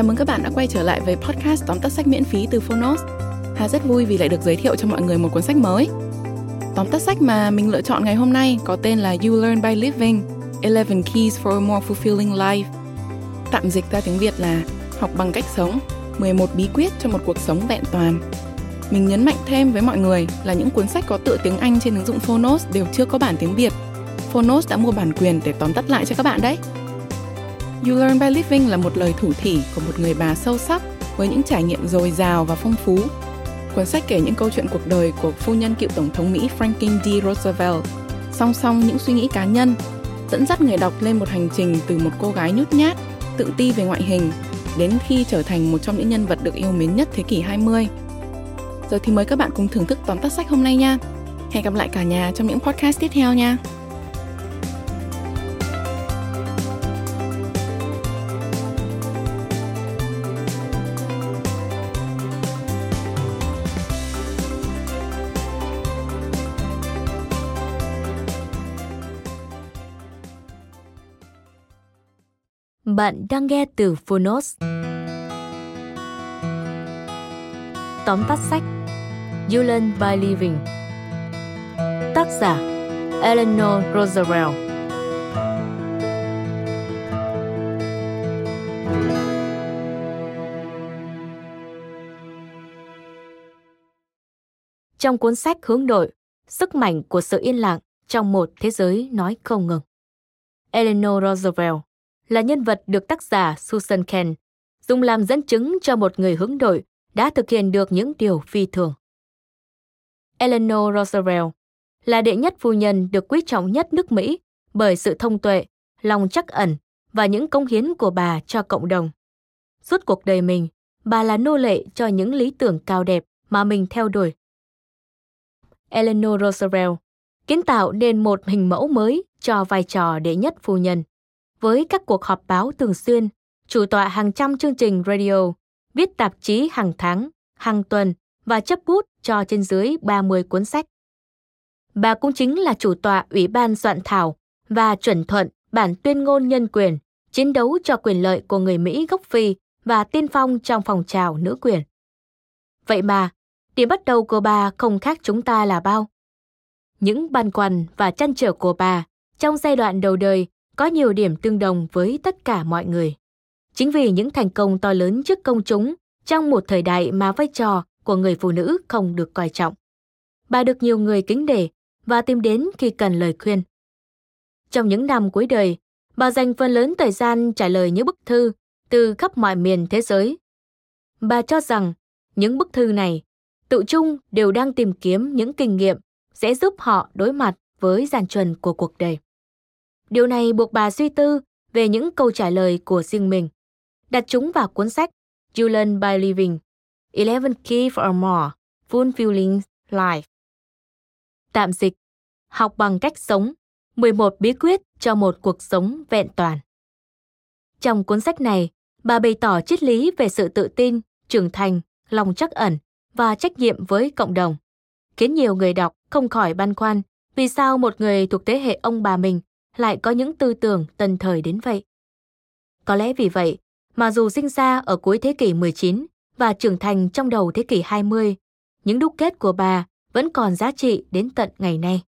Chào mừng các bạn đã quay trở lại với podcast tóm tắt sách miễn phí từ Phonos. Hà rất vui vì lại được giới thiệu cho mọi người một cuốn sách mới. Tóm tắt sách mà mình lựa chọn ngày hôm nay có tên là You Learn by Living 11 Keys for a More Fulfilling Life. Tạm dịch ra tiếng Việt là Học bằng cách sống 11 bí quyết cho một cuộc sống vẹn toàn. Mình nhấn mạnh thêm với mọi người là những cuốn sách có tựa tiếng Anh trên ứng dụng Phonos đều chưa có bản tiếng Việt. Phonos đã mua bản quyền để tóm tắt lại cho các bạn đấy. You Learn by Living là một lời thủ thỉ của một người bà sâu sắc với những trải nghiệm dồi dào và phong phú. Cuốn sách kể những câu chuyện cuộc đời của phu nhân cựu tổng thống Mỹ Franklin D. Roosevelt, song song những suy nghĩ cá nhân, dẫn dắt người đọc lên một hành trình từ một cô gái nhút nhát, tự ti về ngoại hình, đến khi trở thành một trong những nhân vật được yêu mến nhất thế kỷ 20. Giờ thì mời các bạn cùng thưởng thức tóm tắt sách hôm nay nha. Hẹn gặp lại cả nhà trong những podcast tiếp theo nha. Bạn đang nghe từ Phonos. Tóm tắt sách You Learn by Living Tác giả Eleanor Roosevelt Trong cuốn sách hướng nội, sức mạnh của sự yên lặng trong một thế giới nói không ngừng. Eleanor Roosevelt là nhân vật được tác giả Susan Ken dùng làm dẫn chứng cho một người hướng nội đã thực hiện được những điều phi thường. Eleanor Roosevelt là đệ nhất phu nhân được quý trọng nhất nước Mỹ bởi sự thông tuệ, lòng chắc ẩn và những công hiến của bà cho cộng đồng. Suốt cuộc đời mình, bà là nô lệ cho những lý tưởng cao đẹp mà mình theo đuổi. Eleanor Roosevelt kiến tạo nên một hình mẫu mới cho vai trò đệ nhất phu nhân với các cuộc họp báo thường xuyên, chủ tọa hàng trăm chương trình radio, viết tạp chí hàng tháng, hàng tuần và chấp bút cho trên dưới 30 cuốn sách. Bà cũng chính là chủ tọa Ủy ban soạn thảo và chuẩn thuận bản tuyên ngôn nhân quyền, chiến đấu cho quyền lợi của người Mỹ gốc Phi và tiên phong trong phòng trào nữ quyền. Vậy mà, điểm bắt đầu của bà không khác chúng ta là bao. Những băn khoăn và chăn trở của bà trong giai đoạn đầu đời có nhiều điểm tương đồng với tất cả mọi người. Chính vì những thành công to lớn trước công chúng trong một thời đại mà vai trò của người phụ nữ không được coi trọng. Bà được nhiều người kính nể và tìm đến khi cần lời khuyên. Trong những năm cuối đời, bà dành phần lớn thời gian trả lời những bức thư từ khắp mọi miền thế giới. Bà cho rằng những bức thư này tự chung đều đang tìm kiếm những kinh nghiệm sẽ giúp họ đối mặt với giàn chuẩn của cuộc đời. Điều này buộc bà suy tư về những câu trả lời của riêng mình, đặt chúng vào cuốn sách You Learn by Living, 11 Key for a More Fulfilling Life. Tạm dịch, học bằng cách sống, 11 bí quyết cho một cuộc sống vẹn toàn. Trong cuốn sách này, bà bày tỏ triết lý về sự tự tin, trưởng thành, lòng chắc ẩn và trách nhiệm với cộng đồng, khiến nhiều người đọc không khỏi băn khoăn vì sao một người thuộc thế hệ ông bà mình lại có những tư tưởng tân thời đến vậy. Có lẽ vì vậy mà dù sinh ra ở cuối thế kỷ 19 và trưởng thành trong đầu thế kỷ 20, những đúc kết của bà vẫn còn giá trị đến tận ngày nay.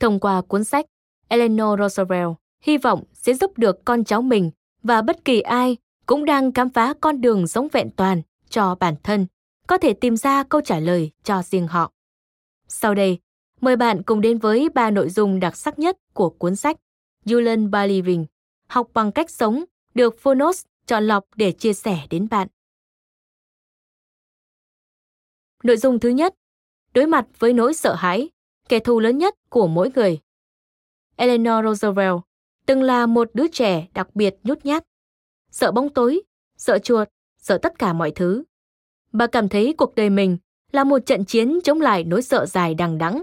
Thông qua cuốn sách, Eleanor Roosevelt hy vọng sẽ giúp được con cháu mình và bất kỳ ai cũng đang khám phá con đường sống vẹn toàn cho bản thân, có thể tìm ra câu trả lời cho riêng họ. Sau đây, Mời bạn cùng đến với ba nội dung đặc sắc nhất của cuốn sách Julian Learn học bằng cách sống, được Phonos chọn lọc để chia sẻ đến bạn. Nội dung thứ nhất, đối mặt với nỗi sợ hãi, kẻ thù lớn nhất của mỗi người. Eleanor Roosevelt từng là một đứa trẻ đặc biệt nhút nhát, sợ bóng tối, sợ chuột, sợ tất cả mọi thứ. Bà cảm thấy cuộc đời mình là một trận chiến chống lại nỗi sợ dài đằng đẵng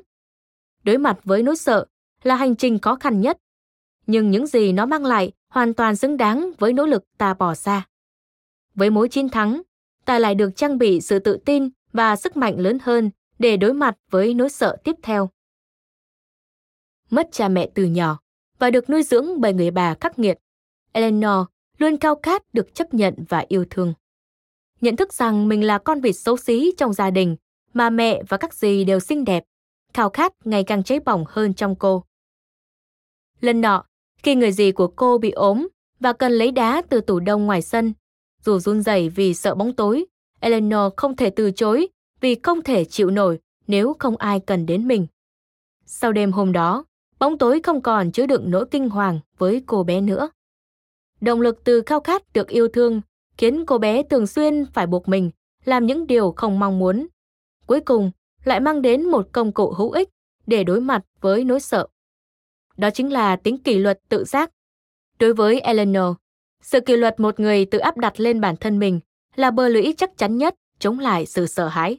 đối mặt với nỗi sợ là hành trình khó khăn nhất. Nhưng những gì nó mang lại hoàn toàn xứng đáng với nỗ lực ta bỏ ra. Với mỗi chiến thắng, ta lại được trang bị sự tự tin và sức mạnh lớn hơn để đối mặt với nỗi sợ tiếp theo. Mất cha mẹ từ nhỏ và được nuôi dưỡng bởi người bà khắc nghiệt, Eleanor luôn cao khát được chấp nhận và yêu thương. Nhận thức rằng mình là con vịt xấu xí trong gia đình, mà mẹ và các dì đều xinh đẹp, khao khát ngày càng cháy bỏng hơn trong cô. Lần nọ, khi người dì của cô bị ốm và cần lấy đá từ tủ đông ngoài sân, dù run rẩy vì sợ bóng tối, Eleanor không thể từ chối vì không thể chịu nổi nếu không ai cần đến mình. Sau đêm hôm đó, bóng tối không còn chứa đựng nỗi kinh hoàng với cô bé nữa. Động lực từ khao khát được yêu thương khiến cô bé thường xuyên phải buộc mình làm những điều không mong muốn. Cuối cùng, lại mang đến một công cụ hữu ích để đối mặt với nỗi sợ. Đó chính là tính kỷ luật tự giác. Đối với Eleanor, sự kỷ luật một người tự áp đặt lên bản thân mình là bờ lũy chắc chắn nhất chống lại sự sợ hãi.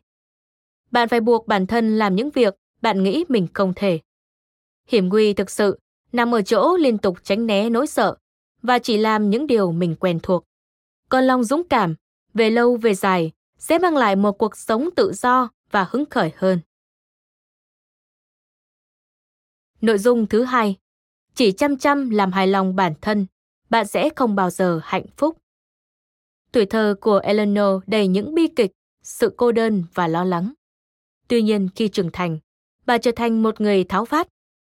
Bạn phải buộc bản thân làm những việc bạn nghĩ mình không thể. Hiểm nguy thực sự nằm ở chỗ liên tục tránh né nỗi sợ và chỉ làm những điều mình quen thuộc. Còn lòng dũng cảm, về lâu về dài, sẽ mang lại một cuộc sống tự do và hứng khởi hơn. Nội dung thứ hai, chỉ chăm chăm làm hài lòng bản thân, bạn sẽ không bao giờ hạnh phúc. Tuổi thơ của Eleanor đầy những bi kịch, sự cô đơn và lo lắng. Tuy nhiên khi trưởng thành, bà trở thành một người tháo vát,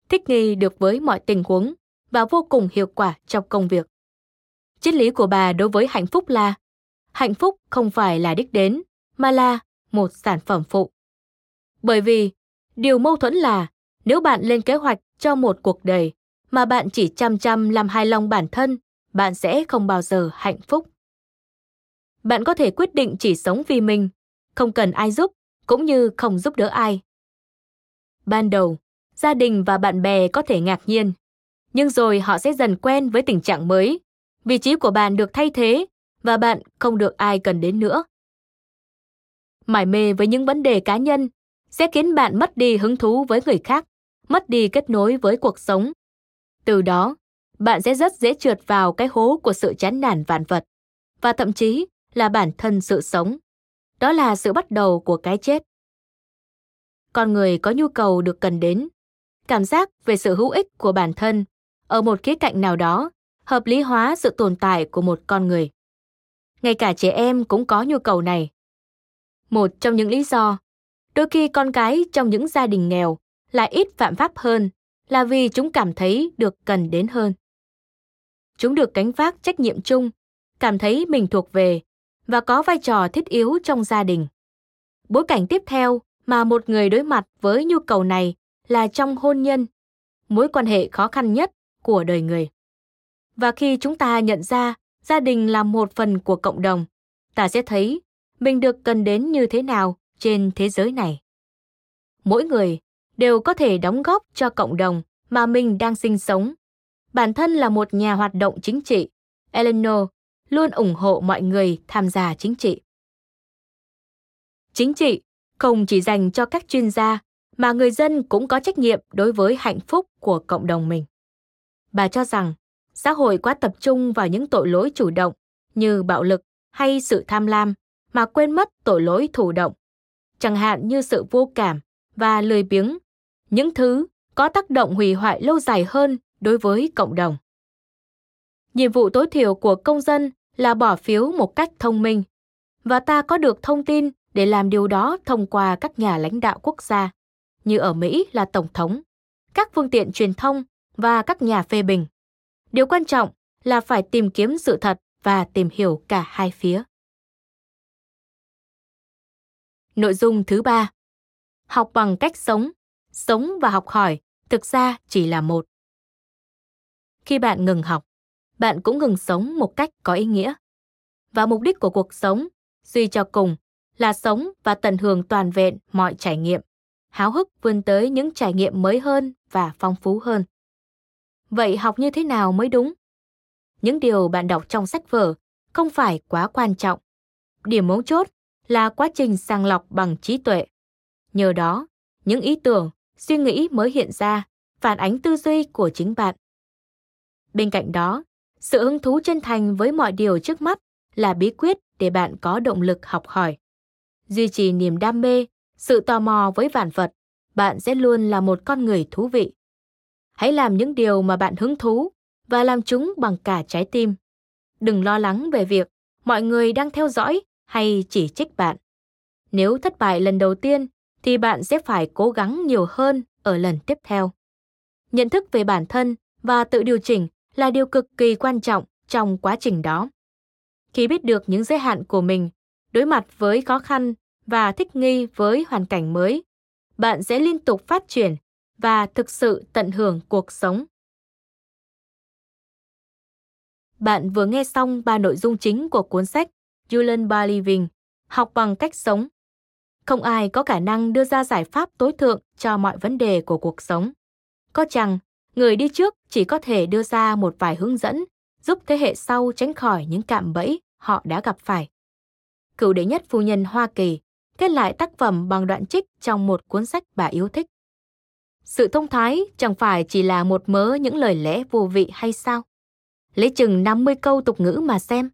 thích nghi được với mọi tình huống và vô cùng hiệu quả trong công việc. Triết lý của bà đối với hạnh phúc là hạnh phúc không phải là đích đến, mà là một sản phẩm phụ. Bởi vì, điều mâu thuẫn là nếu bạn lên kế hoạch cho một cuộc đời mà bạn chỉ chăm chăm làm hài lòng bản thân, bạn sẽ không bao giờ hạnh phúc. Bạn có thể quyết định chỉ sống vì mình, không cần ai giúp, cũng như không giúp đỡ ai. Ban đầu, gia đình và bạn bè có thể ngạc nhiên, nhưng rồi họ sẽ dần quen với tình trạng mới. Vị trí của bạn được thay thế và bạn không được ai cần đến nữa. Mải mê với những vấn đề cá nhân sẽ khiến bạn mất đi hứng thú với người khác, mất đi kết nối với cuộc sống. Từ đó, bạn sẽ rất dễ trượt vào cái hố của sự chán nản vạn vật và thậm chí là bản thân sự sống. Đó là sự bắt đầu của cái chết. Con người có nhu cầu được cần đến, cảm giác về sự hữu ích của bản thân ở một khía cạnh nào đó hợp lý hóa sự tồn tại của một con người. Ngay cả trẻ em cũng có nhu cầu này. Một trong những lý do, đôi khi con cái trong những gia đình nghèo lại ít phạm pháp hơn là vì chúng cảm thấy được cần đến hơn. Chúng được gánh vác trách nhiệm chung, cảm thấy mình thuộc về và có vai trò thiết yếu trong gia đình. Bối cảnh tiếp theo mà một người đối mặt với nhu cầu này là trong hôn nhân, mối quan hệ khó khăn nhất của đời người. Và khi chúng ta nhận ra gia đình là một phần của cộng đồng, ta sẽ thấy mình được cần đến như thế nào trên thế giới này. Mỗi người đều có thể đóng góp cho cộng đồng mà mình đang sinh sống. Bản thân là một nhà hoạt động chính trị, Eleanor luôn ủng hộ mọi người tham gia chính trị. Chính trị không chỉ dành cho các chuyên gia mà người dân cũng có trách nhiệm đối với hạnh phúc của cộng đồng mình. Bà cho rằng xã hội quá tập trung vào những tội lỗi chủ động như bạo lực hay sự tham lam mà quên mất tội lỗi thụ động, chẳng hạn như sự vô cảm và lười biếng, những thứ có tác động hủy hoại lâu dài hơn đối với cộng đồng. Nhiệm vụ tối thiểu của công dân là bỏ phiếu một cách thông minh và ta có được thông tin để làm điều đó thông qua các nhà lãnh đạo quốc gia, như ở Mỹ là Tổng thống, các phương tiện truyền thông và các nhà phê bình. Điều quan trọng là phải tìm kiếm sự thật và tìm hiểu cả hai phía. Nội dung thứ ba Học bằng cách sống, sống và học hỏi thực ra chỉ là một. Khi bạn ngừng học, bạn cũng ngừng sống một cách có ý nghĩa. Và mục đích của cuộc sống, suy cho cùng, là sống và tận hưởng toàn vẹn mọi trải nghiệm, háo hức vươn tới những trải nghiệm mới hơn và phong phú hơn. Vậy học như thế nào mới đúng? Những điều bạn đọc trong sách vở không phải quá quan trọng. Điểm mấu chốt là quá trình sàng lọc bằng trí tuệ. Nhờ đó, những ý tưởng, suy nghĩ mới hiện ra, phản ánh tư duy của chính bạn. Bên cạnh đó, sự hứng thú chân thành với mọi điều trước mắt là bí quyết để bạn có động lực học hỏi. Duy trì niềm đam mê, sự tò mò với vạn vật, bạn sẽ luôn là một con người thú vị. Hãy làm những điều mà bạn hứng thú và làm chúng bằng cả trái tim. đừng lo lắng về việc mọi người đang theo dõi hay chỉ trích bạn. Nếu thất bại lần đầu tiên thì bạn sẽ phải cố gắng nhiều hơn ở lần tiếp theo. Nhận thức về bản thân và tự điều chỉnh là điều cực kỳ quan trọng trong quá trình đó. Khi biết được những giới hạn của mình, đối mặt với khó khăn và thích nghi với hoàn cảnh mới, bạn sẽ liên tục phát triển và thực sự tận hưởng cuộc sống. Bạn vừa nghe xong ba nội dung chính của cuốn sách You Learn by Living, học bằng cách sống. Không ai có khả năng đưa ra giải pháp tối thượng cho mọi vấn đề của cuộc sống. Có chăng, người đi trước chỉ có thể đưa ra một vài hướng dẫn giúp thế hệ sau tránh khỏi những cạm bẫy họ đã gặp phải. Cựu đệ nhất phu nhân Hoa Kỳ kết lại tác phẩm bằng đoạn trích trong một cuốn sách bà yêu thích. Sự thông thái chẳng phải chỉ là một mớ những lời lẽ vô vị hay sao? Lấy chừng 50 câu tục ngữ mà xem.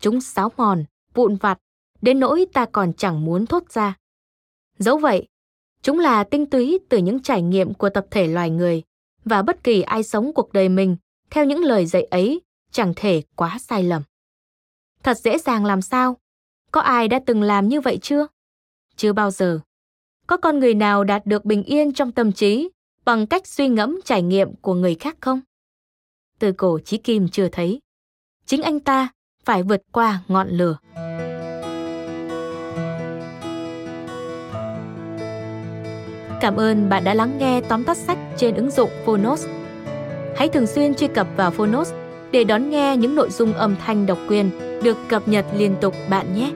Chúng sáo mòn, vụn vặt, đến nỗi ta còn chẳng muốn thốt ra. Dẫu vậy, chúng là tinh túy từ những trải nghiệm của tập thể loài người và bất kỳ ai sống cuộc đời mình theo những lời dạy ấy chẳng thể quá sai lầm. Thật dễ dàng làm sao? Có ai đã từng làm như vậy chưa? Chưa bao giờ. Có con người nào đạt được bình yên trong tâm trí bằng cách suy ngẫm trải nghiệm của người khác không? Từ cổ chí kim chưa thấy. Chính anh ta phải vượt qua ngọn lửa. Cảm ơn bạn đã lắng nghe tóm tắt sách trên ứng dụng Phonos. Hãy thường xuyên truy cập vào Phonos để đón nghe những nội dung âm thanh độc quyền được cập nhật liên tục bạn nhé.